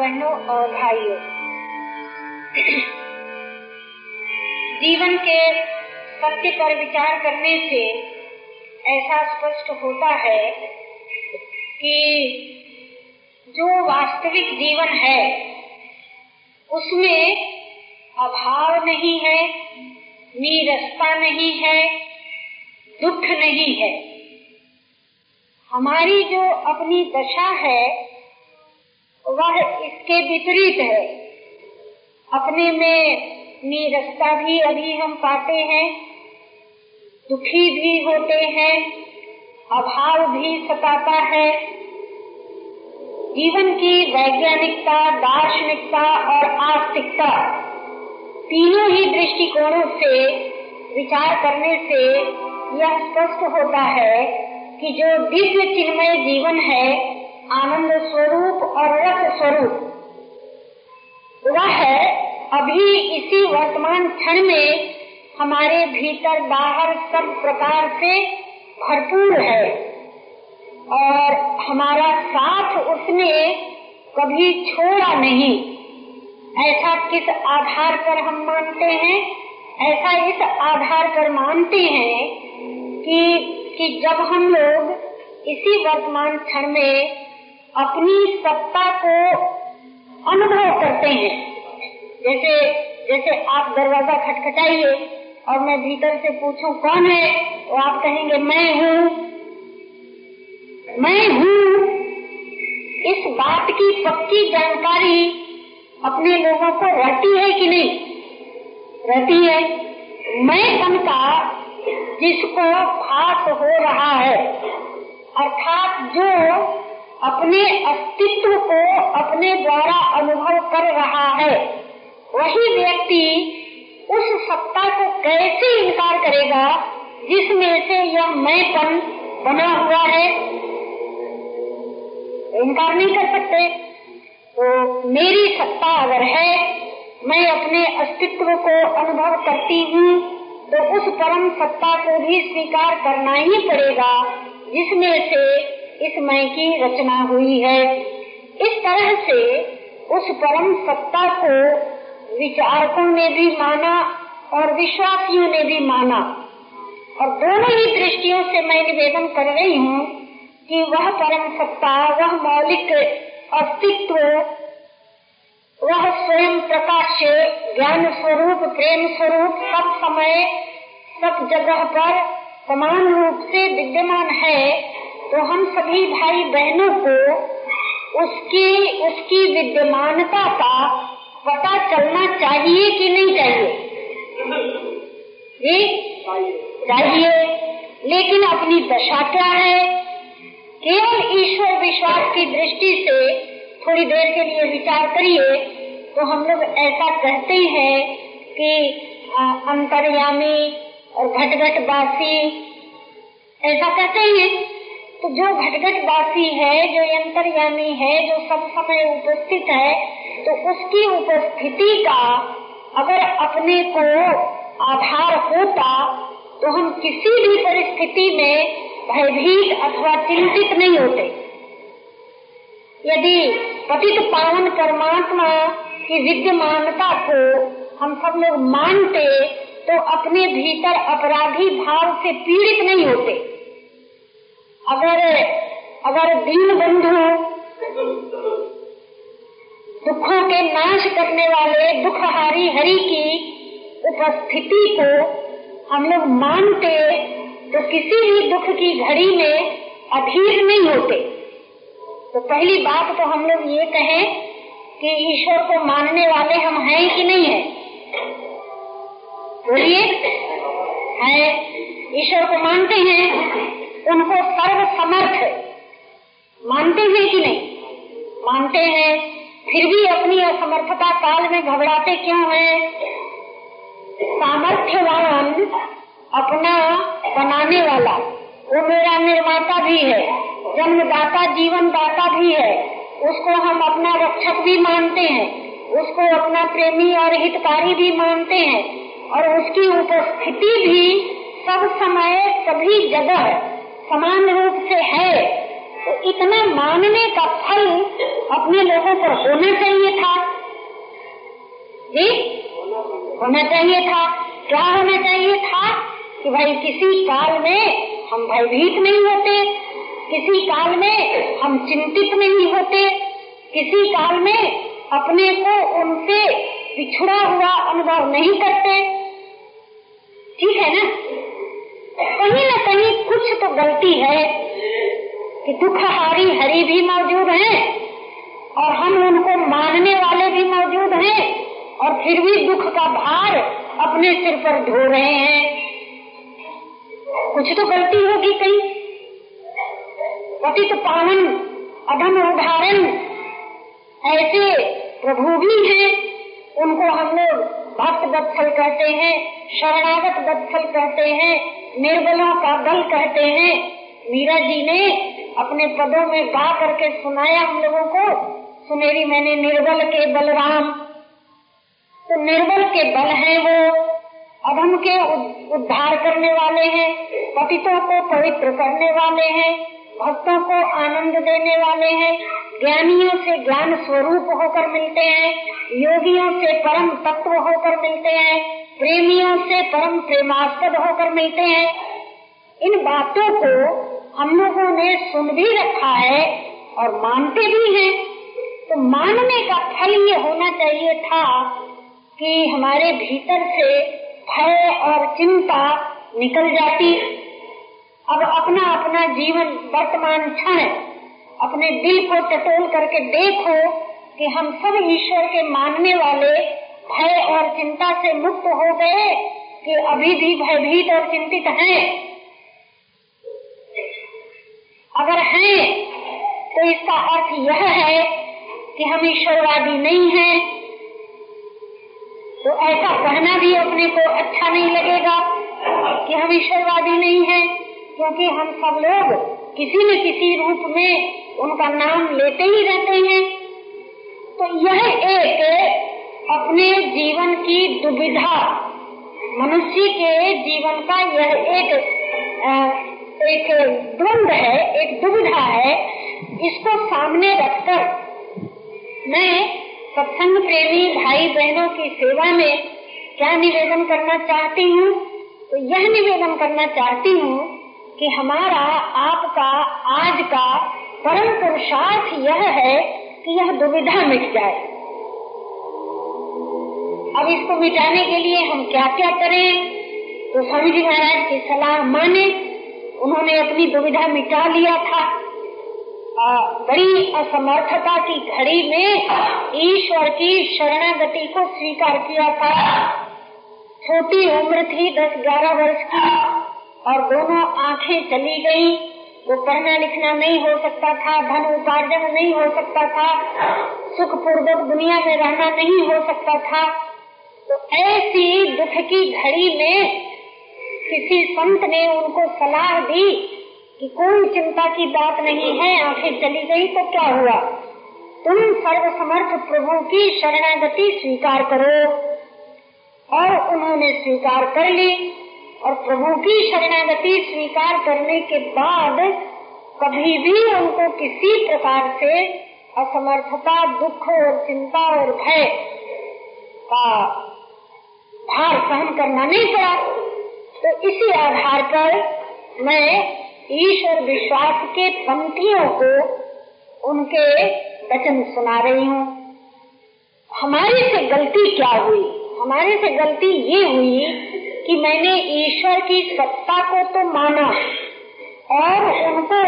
बहनों और भाइयों। जीवन के सत्य पर विचार करने से ऐसा स्पष्ट होता है कि जो वास्तविक जीवन है, उसमें अभाव नहीं है, नीरसता नहीं है, दुख नहीं है। हमारी जो अपनी दशा है वह इसके विपरीत है। अपने में नीरसता भी अभी हम पाते हैं, दुखी भी होते हैं, अभाव भी सताता है। जीवन की वैज्ञानिकता, दार्शनिकता और आस्तिकता तीनों ही दृष्टिकोणों से, विचार करने से यह स्पष्ट होता है कि जो दिव्य चिन्मय जीवन है आनंद स्वरूप और रस स्वरूप। वह अभी इसी वर्तमान क्षण में हमारे भीतर बाहर सब प्रकार से भरपूर है और हमारा साथ उसने कभी छोड़ा नहीं। ऐसा किस आधार पर हम मानते हैं? ऐसा इस आधार पर मानते हैं कि कि जब हम लोग इसी वर्तमान क्षण में अपनी सत्ता को अनुभव करते हैं। जैसे जैसे आप दरवाज़ा खटखटाइए और मैं भीतर से पूछूँ, कौन है? तो आप कहेंगे, मैं हूँ। मैं हूँ। इस बात की पक्की जानकारी अपने लोगों को रहती है कि नहीं? रहती है। मैं का जिसको भास हो रहा है। अर्थात जो अपने अस्तित्व को अपने द्वारा अनुभव कर रहा है। वही व्यक्ति उस सत्ता को कैसे इनकार करेगा, जिसमें से यह मैंपन बना हुआ है? इनकार नहीं कर सकते। तो मेरी सत्ता अगर है, मैं अपने अस्तित्व को अनुभव करती हूँ तो उस परम सत्ता को भी स्वीकार करना ही पड़ेगा, जिसमें से इस मैं की रचना हुई है। इस तरह से उस परम सत्ता को विचारकों ने भी माना और विश्वासियों ने भी माना। और दोनों ही दृष्टियों से मैं निवेदन कर रही हूँ कि वह परम सत्ता, वह मौलिक अस्तित्व, वह स्वयं प्रकाश ज्ञान स्वरूप, प्रेम स्वरूप सब समय, सब जगह पर समान रूप से विद्यमान है। तो हम सभी भाई बहनों को उसकी उसकी विद्यमानता का पता चलना चाहिए कि नहीं चाहिए? जी? चाहिए। लेकिन अपनी दशा क्या है? केवल ईश्वर विश्वास की दृष्टि से थोड़ी देर के लिए विचार करिए तो हम लोग ऐसा कहते हैं कि अंतर्यामी और घटघट बासी ऐसा कहते हैं। तो जो घटघट बासी है, जो अंतर्यामी है, जो सब समय उपस्थित है तो उसकी उपस्थिति का अगर अपने को आधार होता तो हम किसी भी परिस्थिति में भयभीत अथवा चिंतित नहीं होते। यदि पतित पावन परमात्मा की विद्यमानता को हम सब लोग मानते तो अपने भीतर अपराधी भाव से पीड़ित नहीं होते। अगर अगर दीन बंधु दुखों के नाश करने वाले दुखहारी हरि की उपस्थिति को हम लोग मानते तो किसी भी दुख की घड़ी में अधीर नहीं होते। तो पहली बात तो हम लोग ये कहें कि ईश्वर को मानने वाले हम हैं कि नहीं है? बोलिए। है। ईश्वर को मानते हैं। उनको सर्व समर्थ मानते हैं कि नहीं? मानते हैं। फिर भी अपनी असमर्थता काल में घबराते क्यों हैं? सामर्थ्यवान अपना बनाने वाला, वो मेरा निर्माता भी है, जन्मदाता जीवन दाता भी है। उसको हम अपना रक्षक भी मानते हैं, उसको अपना प्रेमी और हितकारी भी मानते हैं, और उसकी उपस्थिति भी सब समय सभी जगह समान रूप से है तो इतना मानने का फल अपने लोगों पर होना चाहिए था। जी? होना चाहिए था। क्या होना चाहिए था? कि भाई किसी काल में हम भयभीत नहीं होते, किसी काल में हम चिंतित नहीं होते, किसी काल में अपने को उनसे पिछड़ा हुआ अनुभव नहीं करते। ठीक है ना? कहीं न कहीं कुछ तो गलती है कि दुख हारी हरी भी मौजूद हैं और हम उनको मानने वाले भी मौजूद हैं और फिर भी दुख का भार अपने सिर पर ढो रहे हैं। कुछ तो गलती होगी कहीं। पतित पावन, अधम उदाहरण, ऐसे प्रभु भी हैं, उनको हम लोग भक्त बत्सल कहते हैं, शरणागत बत्सल कहते हैं निर्बलों का दल कहते हैं। मीरा जी ने अपने पदों में गा करके सुनाया हम लोगों को। सुनेरी मैंने निर्बल के बलराम। तो निर्बल के बल है वो। अधम के उद्धार करने वाले हैं, पतितों को पवित्र करने वाले हैं, भक्तों को आनंद देने वाले हैं, ज्ञानियों से ज्ञान स्वरूप होकर मिलते हैं, योगियों से परम तत्व होकर मिलते हैं। प्रेमियों से परम प्रेमास्पद होकर मिलते हैं। इन बातों को हम लोगों ने सुन भी रखा है और मानते भी हैं। तो मानने का फल ये होना चाहिए था कि हमारे भीतर से भय और चिंता निकल जाती। अब अपना अपना जीवन, वर्तमान क्षण, अपने दिल को टटोल करके देखो कि हम सब ईश्वर के मानने वाले भय और चिंता से मुक्त हो गए कि अभी भी भयभीत और चिंतित हैं। अगर हैं तो इसका अर्थ यह है कि हम ईश्वरवादी नहीं हैं। तो ऐसा कहना भी अपने को अच्छा नहीं लगेगा कि हम ईश्वरवादी नहीं हैं, क्योंकि हम सब लोग किसी न किसी रूप में उनका नाम लेते ही रहते हैं। तो यह एक अपने जीवन की दुविधा। मनुष्य के जीवन का यह एक एक द्वंद है, एक दुविधा है, इसको सामने रखकर मैं सत्संग प्रेमी भाई बहनों की सेवा में क्या निवेदन करना चाहती हूँ? तो यह निवेदन करना चाहती हूँ कि हमारा आपका, आज का परम पुरुषार्थ यह है कि यह दुविधा मिट जाए। अब इसको मिटाने के लिए हम क्या क्या करें? तो स्वामी जी महाराज की सलाह माने। उन्होंने अपनी दुविधा मिटा लिया था। बड़ी असमर्थता की घड़ी में ईश्वर की शरणागति को स्वीकार किया था। छोटी उम्र थी दस ग्यारह वर्ष की, और दोनों आँखें चली गई। वो पढ़ना लिखना नहीं हो सकता था, धन उपार्जन नहीं हो सकता था सुख पूर्वक दुनिया में रहना नहीं हो सकता था। ऐसी दुख की घड़ी में किसी संत ने उनको सलाह दी कि कोई चिंता की बात नहीं है, आँखें चली गई तो क्या हुआ? तुम सर्वसमर्थ प्रभु की शरणागति स्वीकार करो। और उन्होंने स्वीकार कर ली और प्रभु की शरणागति स्वीकार करने के बाद कभी भी उनको किसी प्रकार से असमर्थता, दुख और चिंता और भय का भार सहन करना नहीं पड़ा। तो इसी आधार पर मैं ईश्वर विश्वास के पंक्तियों को उनके वचन सुना रही हूँ। हमारे से गलती क्या हुई? हमारे से गलती ये हुई कि मैंने ईश्वर की सत्ता को तो माना और उनको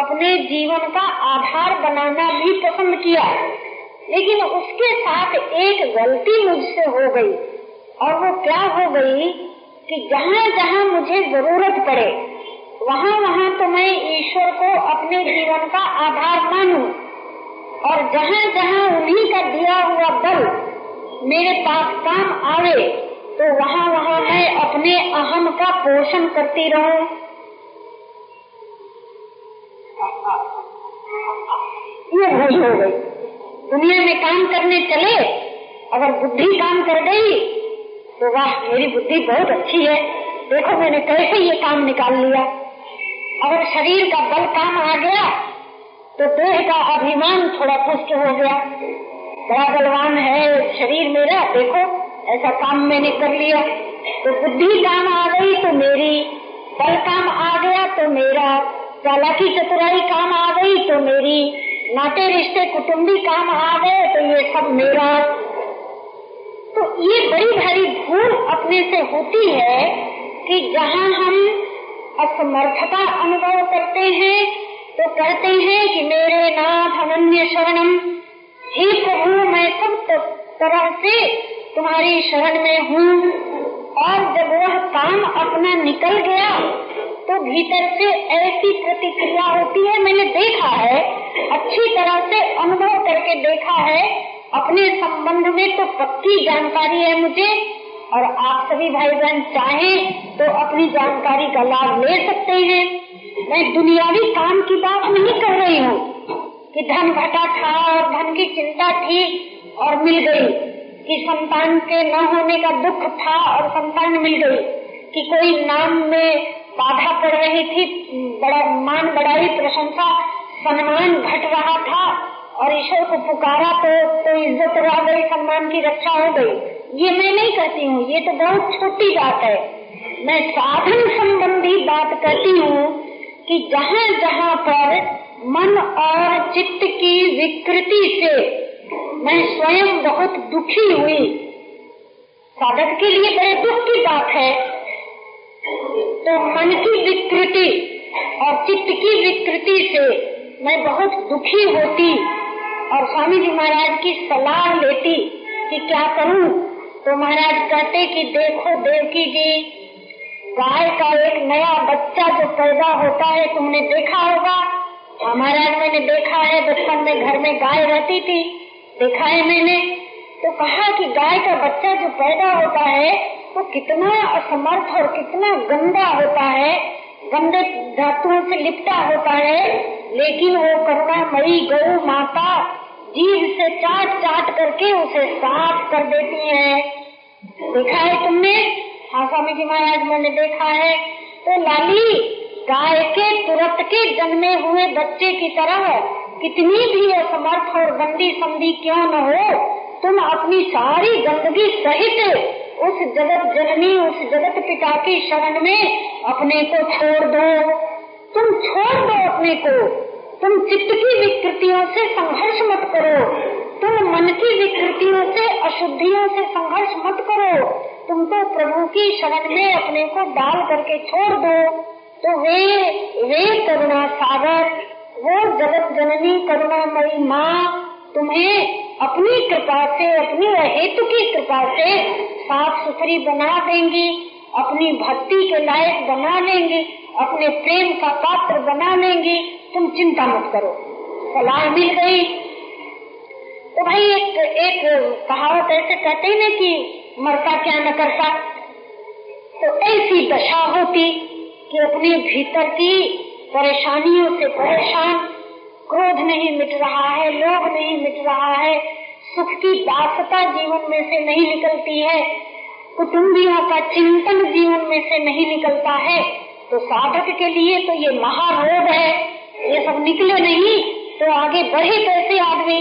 अपने जीवन का आधार बनाना भी पसंद किया, लेकिन उसके साथ एक गलती मुझसे हो गई। और वो क्या हो गई कि जहाँ जहाँ मुझे ज़रूरत पड़े, वहाँ वहाँ तो मैं ईश्वर को अपने जीवन का आधार मानूं। और जहाँ जहाँ उन्हीं का दिया हुआ बल मेरे पास काम आवे तो वहाँ वहाँ मैं अपने अहम का पोषण करती रहूँ। ये भूल हो गई। दुनिया में काम करने चले, अगर बुद्धि काम कर गई तो वाह, मेरी बुद्धि बहुत अच्छी है। देखो, मैंने कैसे ये काम निकाल लिया। अगर शरीर का बल काम आ गया तो देह का अभिमान थोड़ा पुष्ट हो गया। बड़ा बलवान है शरीर मेरा, देखो, ऐसा काम मैंने कर लिया। तो बुद्धि काम आ गई तो मेरी बल काम आ गया तो मेरा चालाकी चतुराई काम आ गई तो मेरी नाटे रिश्ते कुटुम्बी काम आ गए तो ये सब मेरा ये बड़ी भारी भूल अपने से होती है कि जहाँ हम असमर्थता अनुभव करते हैं तो कहते हैं कि मेरे नाथ अनन्य शरणम। हे प्रभु, मैं सब तरह से तुम्हारी शरण में हूँ। और जब वह काम अपना निकल गया तो भीतर से ऐसी प्रतिक्रिया होती है, मैंने देखा है, अच्छी तरह से अनुभव करके देखा है अपने संबंध में तो पक्की जानकारी है मुझे, और आप सभी भाई बहन चाहे तो अपनी जानकारी का लाभ ले सकते हैं। मैं दुनियावी काम की बात नहीं कर रही हूँ, कि धन घटा था और धन की चिंता थी और मिल गई, कि संतान के न होने का दुख था और संतान मिल गई, कि कोई नाम में बाधा पड़ रही थी, बड़ा मान बढ़ाई, प्रशंसा, सम्मान घट रहा था और ईश्वर को पुकारा तो तो इज़्ज़त रह गई सम्मान की रक्षा हो गई। ये मैं नहीं कहती हूँ, ये तो बहुत छोटी बात है। मैं साधन संबंधी बात करती हूँ कि जहाँ जहाँ पर मन और चित्त की विकृति से मैं स्वयं बहुत दुखी हुई। साधक के लिए बड़े दुख की बात है। तो मन की विकृति और चित्त की विकृति से मैं बहुत दुखी होती। और स्वामी जी महाराज की सलाह लेती कि क्या करूँ तो महाराज कहते कि देखो देवकी जी गाय का एक नया बच्चा जो पैदा होता है, तुमने देखा होगा। हमारा मैंने देखा है, बचपन में घर में गाय रहती थी, देखा है मैंने। तो कहा कि गाय का बच्चा जो पैदा होता है, वो कितना असमर्थ और कितना गंदा होता है, गंदे धातुओं से लिपटा होता है, लेकिन वो करुणामयी गौ माता जीव से चाट चाट करके उसे साफ़ कर देती है। देखा है तुमने? हाँ स्वामी जी महाराज मैंने देखा है। तो लाली, गाय के तुरंत के जन्मे हुए बच्चे की तरह कितनी भी असमर्थ और गंदी संधि क्यों न हो, तुम अपनी सारी गंदगी सहित उस जगत जननी, उस जगत पिता की शरण में अपने को छोड़ दो। तुम छोड़ दो अपने को। तुम चित्त की विकृतियों से संघर्ष मत करो। तुम मन की विकृतियों से अशुद्धियों से संघर्ष मत करो। तुम तो प्रभु की शरण में अपने को डाल करके छोड़ दो। तो वे वे करुणा सागर, वो जगत जननी करुणामयी माँ, तुम्हें अपनी कृपा से, अपनी हेतु की कृपा से साफ़ सुथरी बना देंगी, अपनी भक्ति के लायक बना लेंगी अपने प्रेम का पात्र बना लेंगी, तुम चिंता मत करो। सलाह मिल गई। तो भाई एक एक कहावत ऐसे कहते हैं ना कि मरता क्या न करता। तो ऐसी दशा होती कि अपने भीतर की परेशानियों से परेशान, क्रोध नहीं मिट रहा है, लोभ नहीं मिट रहा है, सुख की दासता जीवन में से नहीं निकलती है कुटुम्बियों का चिंतन जीवन में से नहीं निकलता है। तो साधक के लिए तो ये महारोग है। ये सब निकले नहीं तो आगे बढ़े कैसे आदमी?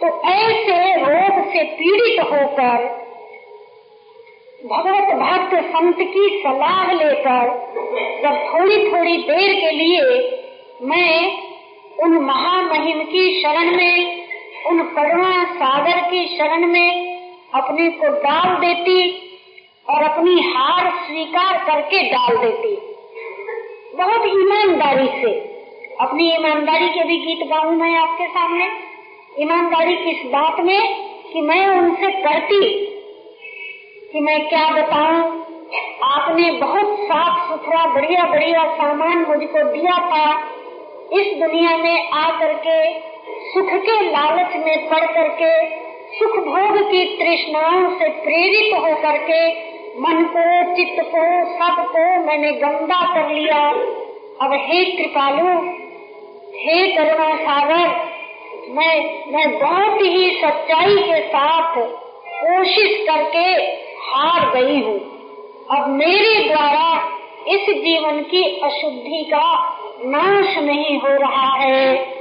तो ऐसे रोग से पीड़ित होकर भगवत भक्त संत की सलाह लेकर जब थोड़ी थोड़ी देर के लिए मैं उन महामहिम की शरण में, उन करुणा सागर की शरण में अपने को डाल देती और अपनी हार स्वीकार करके डाल देती। बहुत ईमानदारी से। अपनी ईमानदारी के भी गीत गाऊ मैं आपके सामने। ईमानदारी किस बात में कि मैं उनसे करती कि मैं क्या बताऊँ। आपने बहुत साफ़ सुथरा, बढ़िया बढ़िया सामान मुझको दिया था। इस दुनिया में आ करके सुख के लालच में पड़ करके, सुख भोग की तृष्णाओं से प्रेरित हो करके मन को, चित्त को, सबको मैंने गंदा कर लिया। अब हे कृपालु, हे करुणा सागर मैं मैं बहुत ही सच्चाई के साथ कोशिश करके हार गई हूँ। अब मेरे द्वारा इस जीवन की अशुद्धि का नाश नहीं हो रहा है।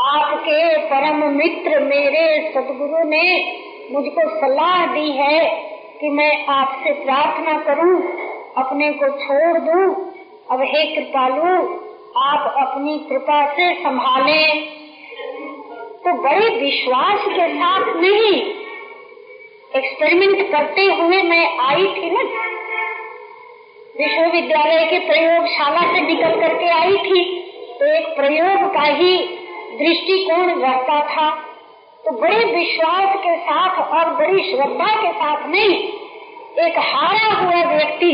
आपके परम मित्र मेरे सदगुरु ने मुझको सलाह दी है कि मैं आपसे प्रार्थना करूँ, अपने को छोड़ दूँ। अब हे कृपालु आप अपनी कृपा से संभाले। तो बड़े विश्वास के साथ नहीं एक्सपेरिमेंट करते हुए मैं आई थी ना। विश्वविद्यालय के प्रयोगशाला से निकल करके आई थी। तो एक प्रयोग का ही दृष्टिकोण रहता था। तो बड़े विश्वास के साथ और बड़ी श्रद्धा के साथ नहीं, एक हारा हुआ व्यक्ति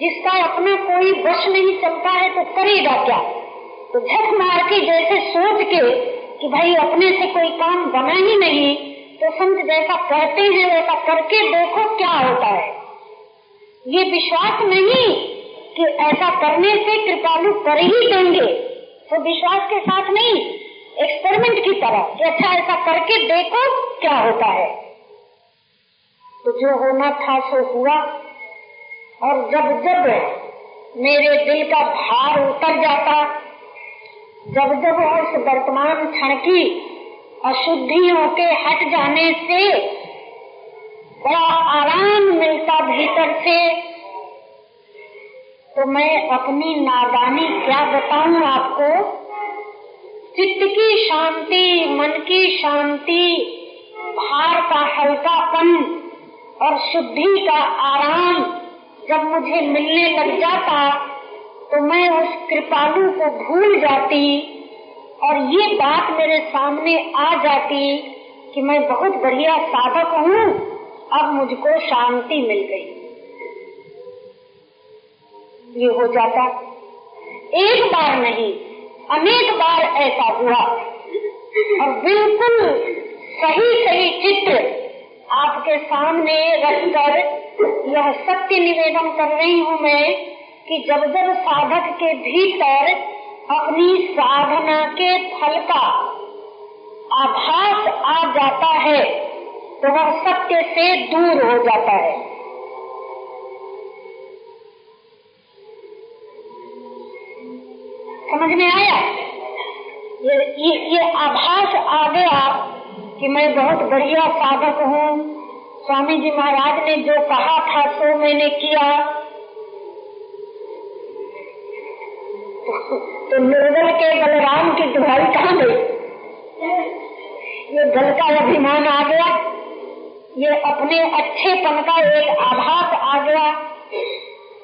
जिसका अपना कोई वश नहीं चलता है तो करेगा क्या? तो झट मार के जैसे सोच के कि भाई अपने से कोई काम बना ही नहीं तो संत जैसा कहते हैं वैसा करके देखो क्या होता है। ये विश्वास नहीं कि ऐसा करने से कृपालु कर ही देंगे तो विश्वास के साथ नहीं। एक्सपेरिमेंट की तरह। कि अच्छा ऐसा करके देखो क्या होता है। तो जो होना था सो हुआ। और जब जब मेरे दिल का भार उतर जाता, जब जब उस वर्तमान क्षण की अशुद्धियों के हट जाने से बड़ा आराम मिलता भीतर से तो मैं अपनी नादानी क्या बताऊँ आपको? चित्त की शांति, मन की शांति, भार का हल्कापन और शुद्धि का आराम जब मुझे मिलने लग जाता तो मैं उस कृपालु को भूल जाती और ये बात मेरे सामने आ जाती कि मैं बहुत बढ़िया साधक हूँ, अब मुझको शांति मिल गई। ये हो जाता। एक बार नहीं अनेक बार ऐसा हुआ। और बिल्कुल सही सही चित्र आपके सामने रखकर यह सत्य निवेदन कर रही हूँ मैं कि जब जब साधक के भीतर अपनी साधना के फल का आभास आ जाता है तो वह सत्य से दूर हो जाता है। समझ में आया? ये ये, ये आभास आ गया कि मैं बहुत बढ़िया साधक हूँ। स्वामी जी महाराज ने जो कहा था सो मैंने किया। तो निर्बल के बलराम की दुहाई कहाँ गई? ये दल का अभिमान आ गया। ये अपने अच्छेपन का एक आभास आ गया।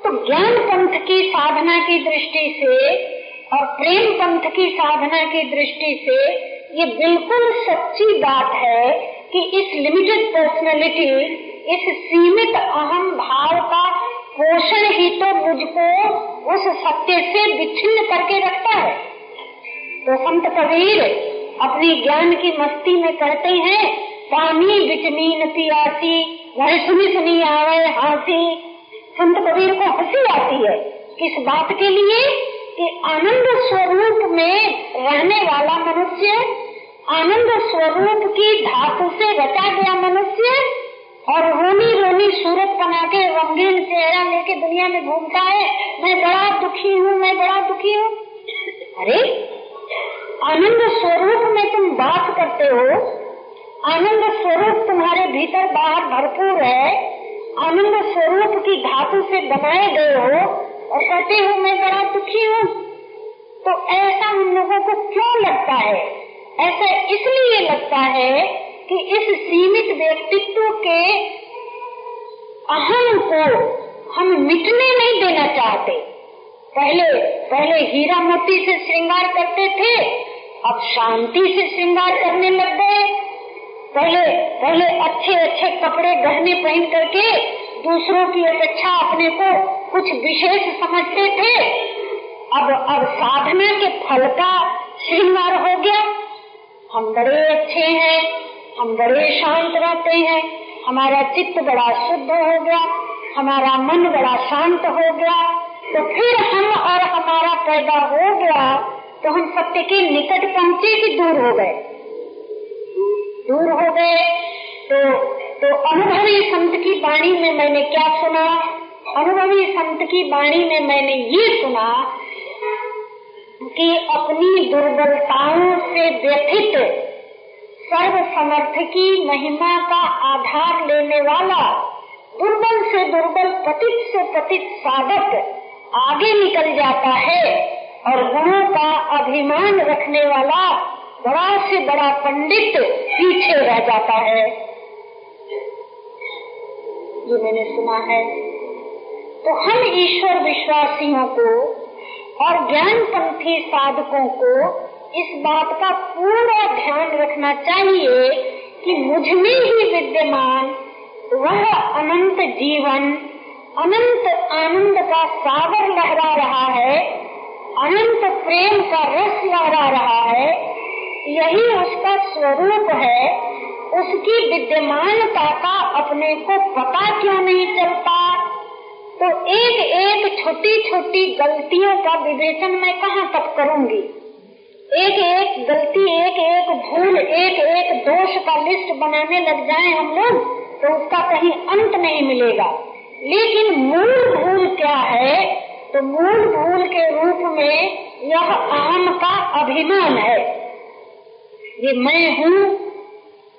तो ज्ञान पंथ की साधना की दृष्टि से और प्रेम पंथ की साधना की दृष्टि से ये बिल्कुल सच्ची बात है कि इस लिमिटेड पर्सनैलिटी इस सीमित अहम भाव का पोषण ही तो मुझको उस सत्य से विच्छिन्न करके रखता है। तो संत कबीर अपनी ज्ञान की मस्ती में कहते हैं, पानी विटमीन पियासी, वह सुनी सुनी आवे हँसी। संत कबीर को हँसी आती है। किस बात के लिए कि आनंद स्वरूप में रहने वाला मनुष्य, आनंद स्वरूप की धातु से रचा गया मनुष्य और रोनी रोनी सूरत बना के रंगीन चेहरा लेके दुनिया में घूमता है। मैं बड़ा दुखी हूँ, मैं बड़ा दुखी हूँ। अरे, आनंद स्वरूप में तुम बात करते हो। आनंद स्वरूप तुम्हारे भीतर बाहर भरपूर है। आनंद स्वरूप की धातु से बनाए गए हो। कहते हो, मैं बड़ा दुखी हूँ। तो ऐसा हम लोगों को क्यों लगता है? ऐसा इसलिए लगता है कि इस सीमित व्यक्तित्व के अहम को हम मिटने नहीं देना चाहते। पहले पहले हीरा मोती से श्रृंगार करते थे, अब शांति से श्रृंगार करने लग गए। पहले पहले अच्छे अच्छे कपड़े गहने पहन करके दूसरों की अपेक्षा अपने को कुछ विशेष समझते थे। अब अब साधना के फल का श्रृंगार हो गया। हम बड़े अच्छे हैं, हम बड़े शांत रहते हैं, हमारा चित्त बड़ा शुद्ध हो गया, हमारा मन बड़ा शांत हो गया। तो फिर हम और हमारा पैदा हो गया तो हम सत्य के निकट पहुँचे कि दूर हो गए? दूर हो गए तो तो अनुभवी संत की वाणी में मैंने क्या सुना? अनुभवी संत की वाणी में मैंने ये सुना कि अपनी दुर्बलताओं से व्यथित सर्व समर्थ की महिमा का आधार लेने वाला, दुर्बल से दुर्बल, पतित से पतित साधक आगे निकल जाता है और गुणों का अभिमान रखने वाला बड़ा से बड़ा पंडित पीछे रह जाता है। जो मैंने सुना है। तो हम ईश्वर विश्वासियों को और ज्ञान पंथी साधकों को इस बात का पूरा ध्यान रखना चाहिए कि मुझमें ही विद्यमान वह अनंत जीवन, अनंत आनंद का सागर लहरा रहा है, अनंत प्रेम का रस लहरा रहा है। यही उसका स्वरूप है। उसकी विद्यमानता का अपने को पता क्यों नहीं चलता? तो एक एक छोटी छोटी गलतियों का विवेचन मैं कहाँ तक करूँगी? एक एक गलती एक एक भूल एक एक दोष का लिस्ट बनाने लग जाए हम लोग तो उसका कहीं अंत नहीं मिलेगा। लेकिन मूल भूल क्या है? तो मूल भूल के रूप में यह आम का अभिमान है। ये मैं हूँ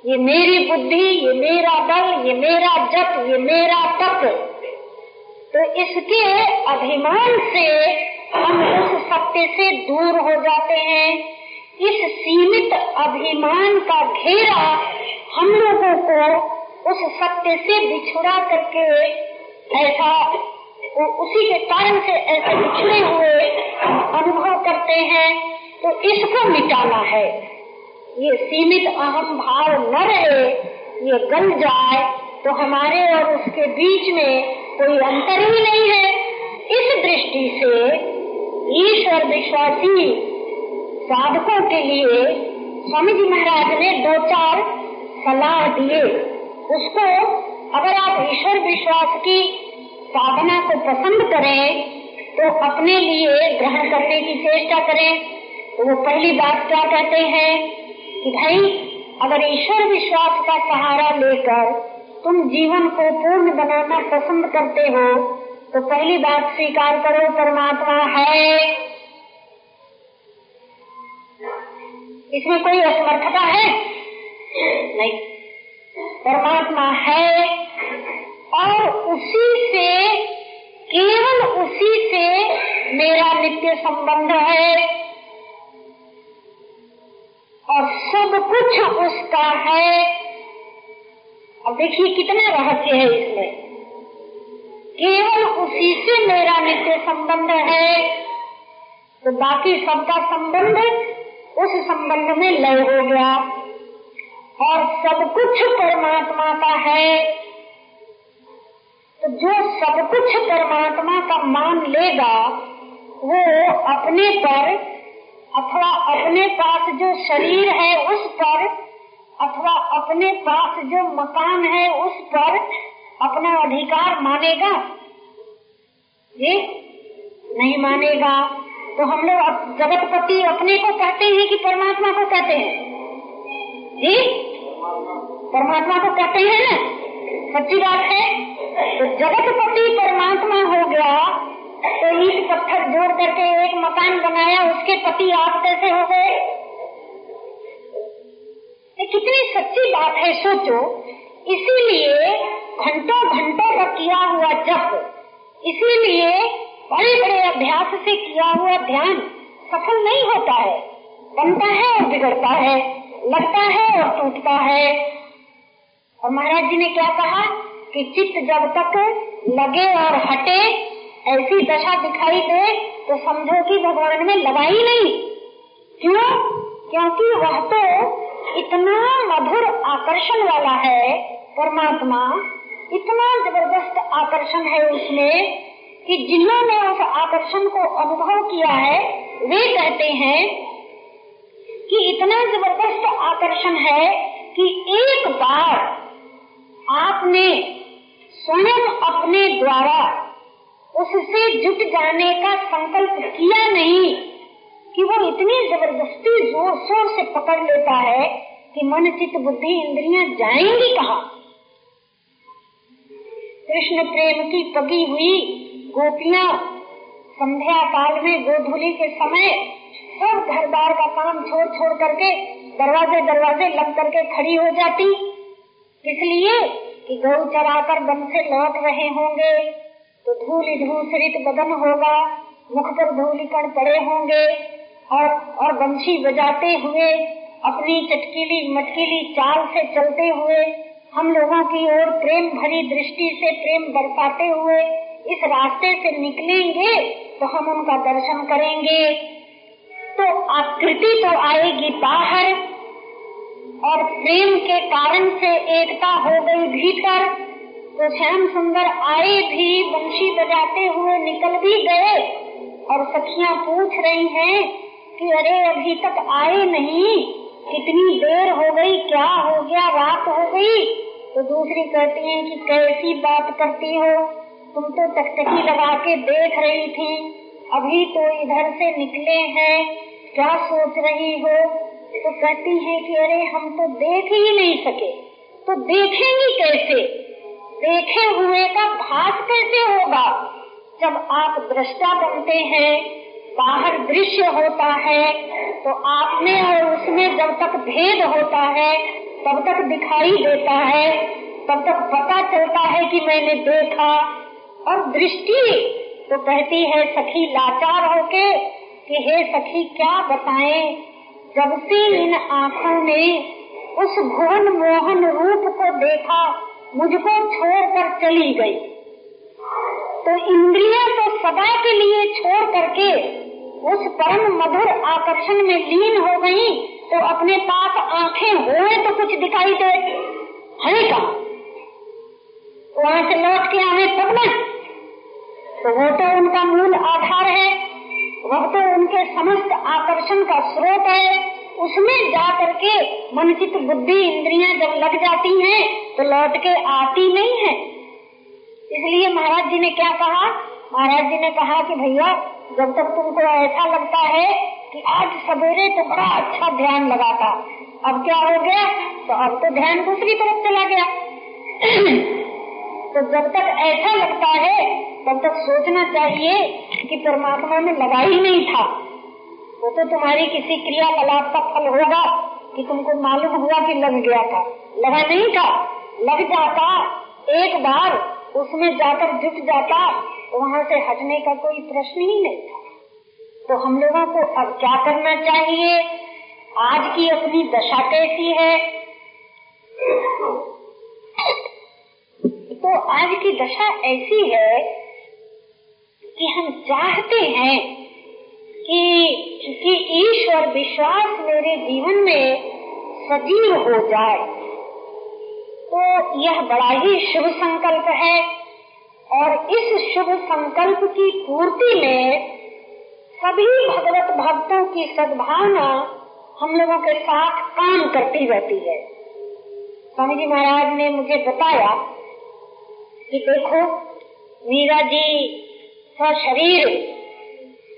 ये मेरी बुद्धि, ये मेरा बल, ये मेरा जप, ये मेरा तप। तो इसके अभिमान से हम उस सत्य से दूर हो जाते हैं। इस सीमित अभिमान का घेरा हम लोगों को उस सत्य से बिछुड़ा करके ऐसा उसी के कारण से ऐसे बिछड़े हुए अनुभव करते हैं। तो इसको मिटाना है। ये सीमित अहम भाव न रहे, ये गल जाए तो हमारे और उसके बीच में कोई अंतर ही नहीं है। इस दृष्टि से ईश्वर विश्वासी साधकों के लिए स्वामी जी महाराज ने दो चार सलाह दिए। उसको अगर आप ईश्वर विश्वास की साधना को पसंद करें तो अपने लिए ग्रहण करने की चेष्टा करें। तो वो पहली बात क्या कहते हैं? कि भाई अगर ईश्वर विश्वास का सहारा लेकर तुम जीवन को पूर्ण बनाना पसंद करते हो तो पहली बात स्वीकार करो, परमात्मा है। इसमें कोई असमर्थता है? नहीं। परमात्मा है। और उसी से, केवल उसी से मेरा नित्य संबंध है। और सब कुछ उसका है। अब देखिए कितना रहस्य है इसमें। केवल उसी से मेरा नित्य संबंध है। तो बाकी सबका संबंध उस संबंध में लय हो गया। और सब कुछ परमात्मा का है। तो जो सब कुछ परमात्मा का मान लेगा, वो अपने पर अथवा अपने पास जो शरीर है, उस पर, अथवा अपने पास जो मकान है, उस पर अपना अधिकार मानेगा? जी नहीं मानेगा। तो हम लोग जगतपति अपने को कहते हैं कि परमात्मा को कहते हैं? जी? परमात्मा को कहते हैं ना? सच्ची बात है। तो जगतपति परमात्मा हो गया तो ईट पत्थर जोड़ करके एक मकान बनाया, उसके पति आप कैसे हो गए? ये कितनी सच्ची बात है, सोचो। इसीलिए घंटों घंटों का किया हुआ जप, इसीलिए बड़े बड़े अभ्यास से किया हुआ ध्यान सफल नहीं होता है। बनता है और बिगड़ता है, लगता है और टूटता है। और महाराज जी ने क्या कहा कि चित्त जब तक लगे और हटे ऐसी दशा दिखाई दे तो समझो कि भगवान में लगा ही नहीं। क्यों? क्योंकि वह तो इतना मधुर आकर्षण वाला है, परमात्मा। इतना ज़बरदस्त आकर्षण है उसमें कि जिन्होंने उस आकर्षण को अनुभव किया है, वे कहते हैं कि इतना ज़बरदस्त आकर्षण है कि एक बार आपने स्वयं अपने द्वारा उससे जुट जाने का संकल्प किया नहीं कि वो इतनी ज़बरदस्ती ज़ोर शोर से पकड़ लेता है कि मन, चित्त, बुद्धि, इंद्रियाँ जाएँगी कहा? कृष्ण प्रेम की पगी हुई गोपियाँ संध्या काल में गोधुली के समय सब घर बार का काम छोड़ छोड़ करके दरवाजे दरवाजे लग करके खड़ी हो जाती। इसलिए कि गौ चरा कर वन से लौट रहे होंगे। तो धूल धूसरित बदन होगा, मुख पर धूलिकण पड़े होंगे, और और बंशी बजाते हुए, अपनी चटकीली मटकीली चाल से चलते हुए, हम लोगों की ओर प्रेम भरी दृष्टि से प्रेम बरसाते हुए इस रास्ते से निकलेंगे तो हम उनका दर्शन करेंगे। तो आकृति तो आएगी बाहर, और प्रेम के कारण से एकता हो गई भीतर। तो श्याम सुंदर आए भी बंशी बजाते हुए निकल भी गए। और सखियाँ पूछ रही हैं कि अरे अभी तक आए नहीं, कितनी देर हो गई, क्या हो गया, रात हो गई? तो दूसरी कहती है कि कैसी बात करती हो? तुम तो टकटकी लगा के देख रही थी। अभी तो इधर से निकले हैं, क्या सोच रही हो? तो कहती है कि अरे हम तो देख ही नहीं सके। तो देखेंगी कैसे? देखे हुए का भास कैसे होगा? जब आप दृष्टा बनते हैं, बाहर दृश्य होता है तो आप में और उसमें जब तक भेद होता है, तब तक दिखाई देता है, तब तक पता चलता है कि मैंने देखा। और दृष्टि तो कहती है, सखी, लाचार होके कि हे सखी, क्या बताएँ? जब से इन आँखों ने उस भुवन मोहन रूप को देखा मुझको छोड़कर चली गई। तो इंद्रियाँ तो सदा के लिए छोड़ करके उस परम मधुर आकर्षण में लीन हो गई तो अपने पास आँखें हुए तो कुछ दिखाई दे। है का वहाँ से लौट के आवे तब न। तो वो तो उनका मूल आधार है, वह तो उनके समस्त आकर्षण का स्रोत है। उसमें जा करके मन चित बुद्धि इंद्रियाँ जब लग जाती हैं तो लौट के आती नहीं है। इसलिए महाराज जी ने क्या कहा? महाराज जी ने कहा कि भैया, जब तक तुमको ऐसा लगता है कि आज सवेरे तो बड़ा अच्छा ध्यान लगा था, अब क्या हो गया? तो अब तो ध्यान दूसरी तरफ़ चला गया। तो जब तक ऐसा लगता है, तब तक सोचना चाहिए कि परमात्मा में लगा ही नहीं था। वो तो तुम्हारी किसी क्रियाकलाप का फल होगा कि तुमको मालूम हुआ कि लग गया था। लगा नहीं था, लग जाता। एक बार उसमें जाकर जुट जाता, वहाँ से हटने का कोई प्रश्न ही नहीं था। तो हम लोगों को अब क्या करना चाहिए? आज की अपनी दशा कैसी है? तो आज की दशा ऐसी है कि हम चाहते हैं कि कि ईश्वर विश्वास मेरे जीवन में सजीव हो जाए। तो यह बड़ा ही शुभ संकल्प है और इस शुभ संकल्प की पूर्ति में सभी भगवत भक्तों की सद्भावना हम लोगों के साथ काम करती रहती है। स्वामी जी महाराज ने मुझे बताया कि देखो, मीरा जी का शरीर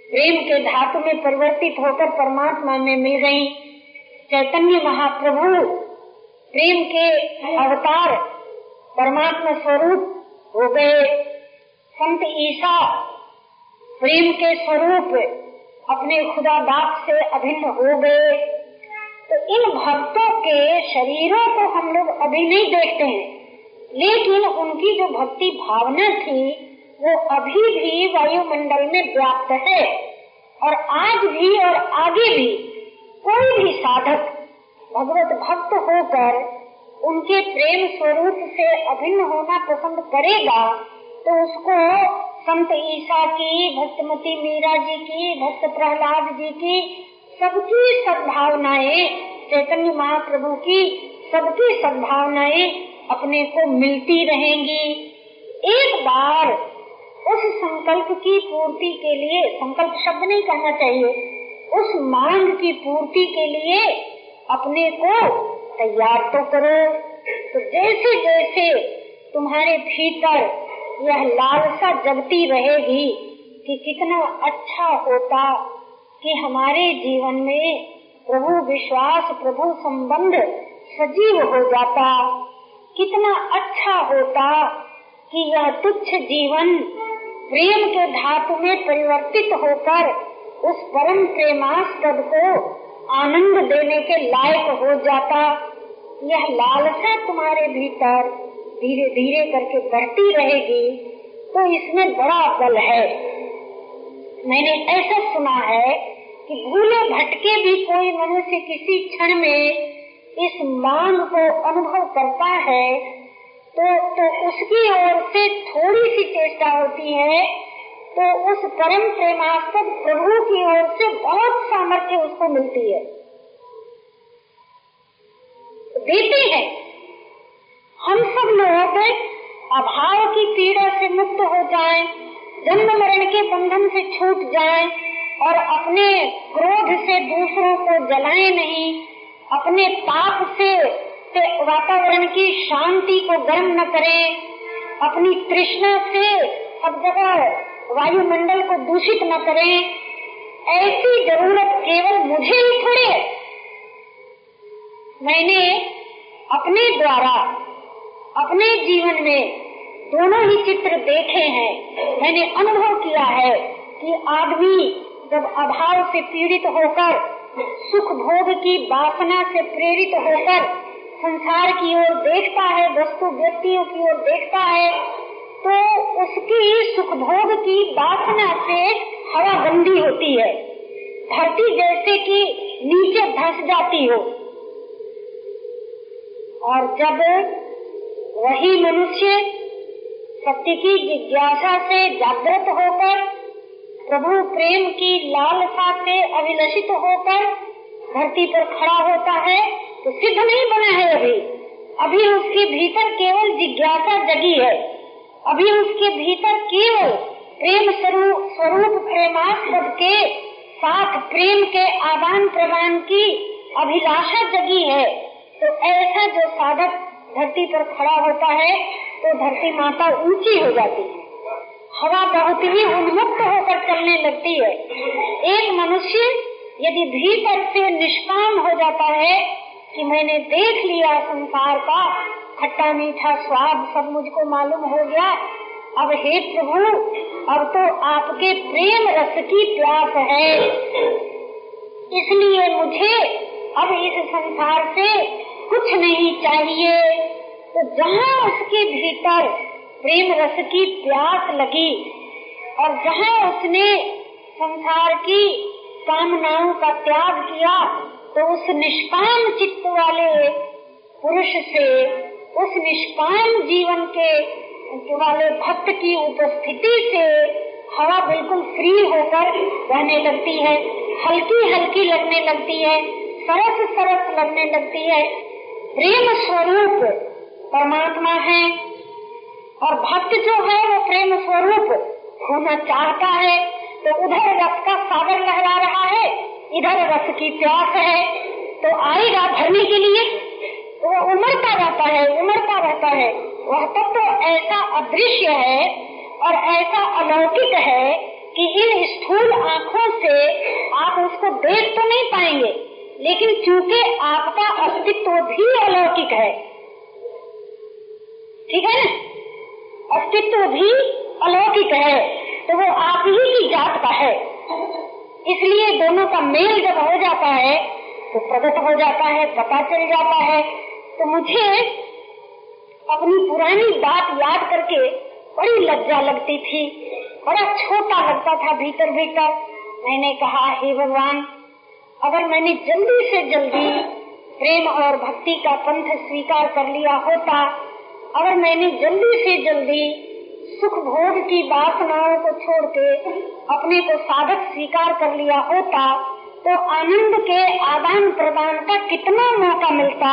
प्रेम के धातु में परिवर्तित होकर परमात्मा में मिल गई चैतन्य महाप्रभु, प्रेम के अवतार परमात्मा स्वरूप हो गए। संत ईसा प्रेम के स्वरूप अपने खुदा बाप से अभिन्न हो गए। तो इन भक्तों के शरीरों को हम लोग अभी नहीं देखते हैं, लेकिन उनकी जो भक्ति भावना थी वो अभी भी वायुमंडल में व्याप्त है। और आज भी और आगे भी कोई भी साधक भगवत भक्त होकर उनके प्रेम स्वरूप से अभिन्न होना पसंद करेगा तो उसको संत ईसा की, भक्तमती मीरा जी की, भक्त प्रहलाद जी की सबकी सद्भावनाएँ, चैतन्य महाप्रभु की सबकी सद्भावनाएँ अपने को मिलती रहेंगी। एक बार उस संकल्प की पूर्ति के लिए, संकल्प शब्द नहीं कहना चाहिए, उस मांग की पूर्ति के लिए अपने को तैयार तो करो। तो जैसे जैसे तुम्हारे भीतर यह लालसा जगती रहेगी कि कितना अच्छा होता कि हमारे जीवन में प्रभु विश्वास, प्रभु संबंध सजीव हो जाता। कितना अच्छा होता कि यह तुच्छ जीवन प्रेम के धातु में परिवर्तित होकर उस परम प्रेमास्पद को आनंद देने के लायक हो जाता। यह लालसा तुम्हारे भीतर धीरे धीरे करके बढ़ती रहेगी तो इसमें बड़ा बल है। मैंने ऐसा सुना है कि भूले भटके भी कोई मनुष्य किसी क्षण में इस मांग को अनुभव करता है तो तो उसकी ओर से थोड़ी सी चेष्टा होती है तो उस परम प्रेमास्पद प्रभु की ओर से बहुत सामर्थ्य उसको मिलती है। देते हैं। हम सब लोगों लोग अभाव की पीड़ा से मुक्त हो जाएँ, जन्म मरण के बंधन से छूट जाएँ और अपने क्रोध से दूसरों को जलाएँ नहीं अपने पाप से, वातावरण की शांति को गर्म न करें, अपनी तृष्णा से सब जगह वायुमंडल को दूषित न करें, ऐसी ज़रूरत केवल मुझे ही थोड़ी है। मैंने अपने द्वारा, अपने जीवन में दोनों ही चित्र देखे हैं। मैंने अनुभव किया है कि आदमी जब अभाव से पीड़ित होकर, सुख भोग की वासना से प्रेरित होकर संसार की ओर देखता है, वस्तु व्यक्तियों की ओर देखता है तो उसकी सुख भोग की वासना से हवा गंदी होती है। धरती जैसे कि नीचे धस जाती हो। और जब वही मनुष्य सत्य की जिज्ञासा से जागृत होकर, प्रभु प्रेम की लालसा से अभिलषित होकर धरती पर खड़ा होता है तो सिद्ध नहीं बना है अभी। अभी उसके भीतर केवल जिज्ञासा जगी है। अभी उसके भीतर केवल प्रेम स्वरूप प्रेमास्पद के साथ प्रेम के आदान प्रदान की अभिलाषा जगी है। तो ऐसा जो साधक धरती पर खड़ा होता है तो धरती माता ऊँची हो जाती है। हवा बहुत ही उन्मुक्त होकर चलने लगती है। एक मनुष्य यदि भीतर से निष्काम हो जाता है कि मैंने देख लिया संसार का। खट्टा मीठा स्वाद सब मुझको मालूम हो गया। अब हे प्रभु, अब तो आपके प्रेम रस की प्यास है। इसलिए मुझे अब इस संसार से कुछ नहीं चाहिए। तो जहाँ उसके भीतर प्रेम रस की प्यास लगी, और जहाँ उसने संसार की कामनाओं का त्याग किया तो उस निष्काम चित्त वाले पुरुष से, उस निष्काम जीवन के वाले भक्त की उपस्थिति से हवा बिल्कुल फ्री होकर रहने लगती है, हल्की हल्की लगने लगती है, सरस सरस लगने लगती है। प्रेम स्वरूप परमात्मा है और भक्त जो है वो प्रेम स्वरूप होना चाहता है तो उधर रस का सागर लहरा रहा है। इधर रस की प्यास है तो आएगा भरने के लिए। वो उमड़ता रहता है, उमड़ता रहता है। वह तत्व तो ऐसा अदृश्य है और ऐसा अलौकिक है कि इन स्थूल आँखों से आप उसको देख तो नहीं पाएँगे, लेकिन चूँकि आपका अस्तित्व भी अलौकिक है। ठीक है ना? अस्तित्व भी अलौकिक है तो वो आप ही की जात का है। इसलिए दोनों का मेल जब हो जाता है तो प्रकट हो जाता है, पता चल जाता है। तो मुझे अपनी पुरानी बात याद करके बड़ी लज्जा लगती थी, बड़ा छोटा लगता था भीतर भीतर। मैंने कहा, हे भगवान, अगर मैंने जल्दी से जल्दी प्रेम और भक्ति का पंथ स्वीकार कर लिया होता, अगर मैंने जल्दी से जल्दी सुख भोग की वासनाओं को छोड़ के अपने को साधक स्वीकार कर लिया होता तो आनंद के आदान प्रदान का कितना मौका मिलता।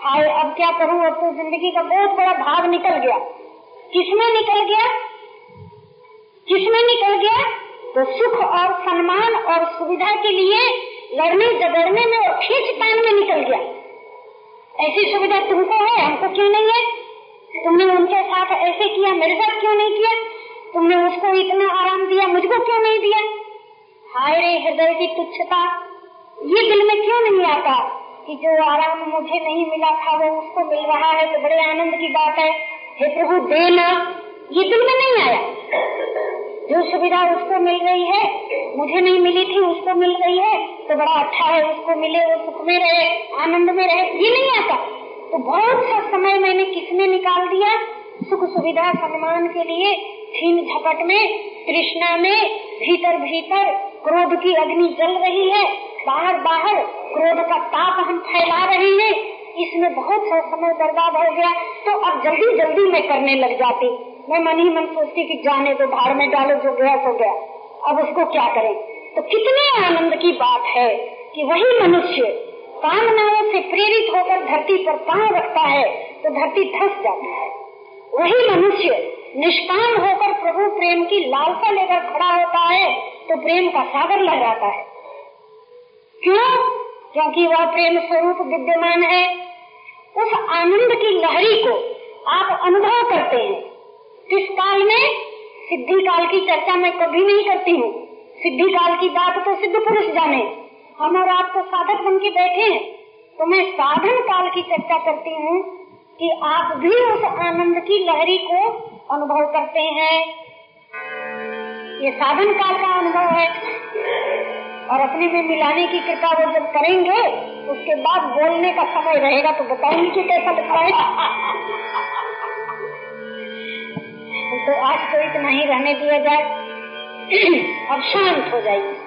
हाय, अब क्या करूँ? अब तो ज़िंदगी का बहुत बड़ा भाग निकल गया। किसमें निकल गया? किसमें निकल गया? तो सुख और सम्मान और सुविधा के लिए लड़ने झगड़ने में और खींच तान में निकल गया। ऐसी सुविधा तुमको है? हमको क्यों नहीं है? तुमने उनके साथ ऐसे किया मेरे साथ क्यों नहीं किया? तुमने उसको इतना आराम दिया, मुझको क्यों नहीं दिया? हाय रे हृदय की तुच्छता, ये दिल में क्यों नहीं आता कि जो आराम मुझे नहीं मिला था, वो उसको मिल रहा है? तो बड़े आनंद की बात है। हे प्रभु देना ये दिल में नहीं आया। जो सुविधा उसको मिल रही है, मुझे नहीं मिली थी, उसको मिल रही है तो बड़ा अच्छा है, उसको मिले, वो सुख में रहे, आनंद में रहे, ये नहीं आता। तो बहुत सा समय मैंने किसने निकाल दिया? सुख सुविधा सम्मान के लिए छीन झपट में, तृष्णा में, भीतर भीतर क्रोध की अग्नि जल रही है। बाहर बाहर क्रोध का ताप हम फैला रहे हैं। इसमें बहुत सा समय बर्बाद हो गया। तो अब जल्दी जल्दी मैं करने लग जाती। मैं मन ही मन सोचती कि जाने तो भाड़ में डालो, जो गया सो गया। अब उसको क्या करें? तो कितने आनंद की बात है कि वही मनुष्य कामनाओं से प्रेरित होकर धरती पर पाँव रखता है तो धरती धस जाती है। वही मनुष्य निष्काम होकर प्रभु प्रेम की लालसा लेकर खड़ा होता है तो प्रेम का सागर लहराता है। क्यों? क्योंकि वह प्रेम स्वरूप विद्यमान है। उस आनंद की लहरी को आप अनुभव करते हैं। किस काल में? सिद्धि काल की चर्चा मैं कभी नहीं करती हूँ। सिद्धि काल की बात तो सिद्ध पुरुष जाने। हम और आप तो साधक बन के बैठे हैं तो मैं साधन काल की चर्चा करती हूँ कि आप भी उस आनंद की लहरी को अनुभव करते हैं। ये साधन काल का अनुभव है। और अपने में मिलाने की कृपा वो जब करेंगे, उसके बाद बोलने का समय रहेगा तो बताऊँगी कि कैसा बताएगा तो आज तो इतना ही रहने दिया जाए। अब शांत हो जाएगी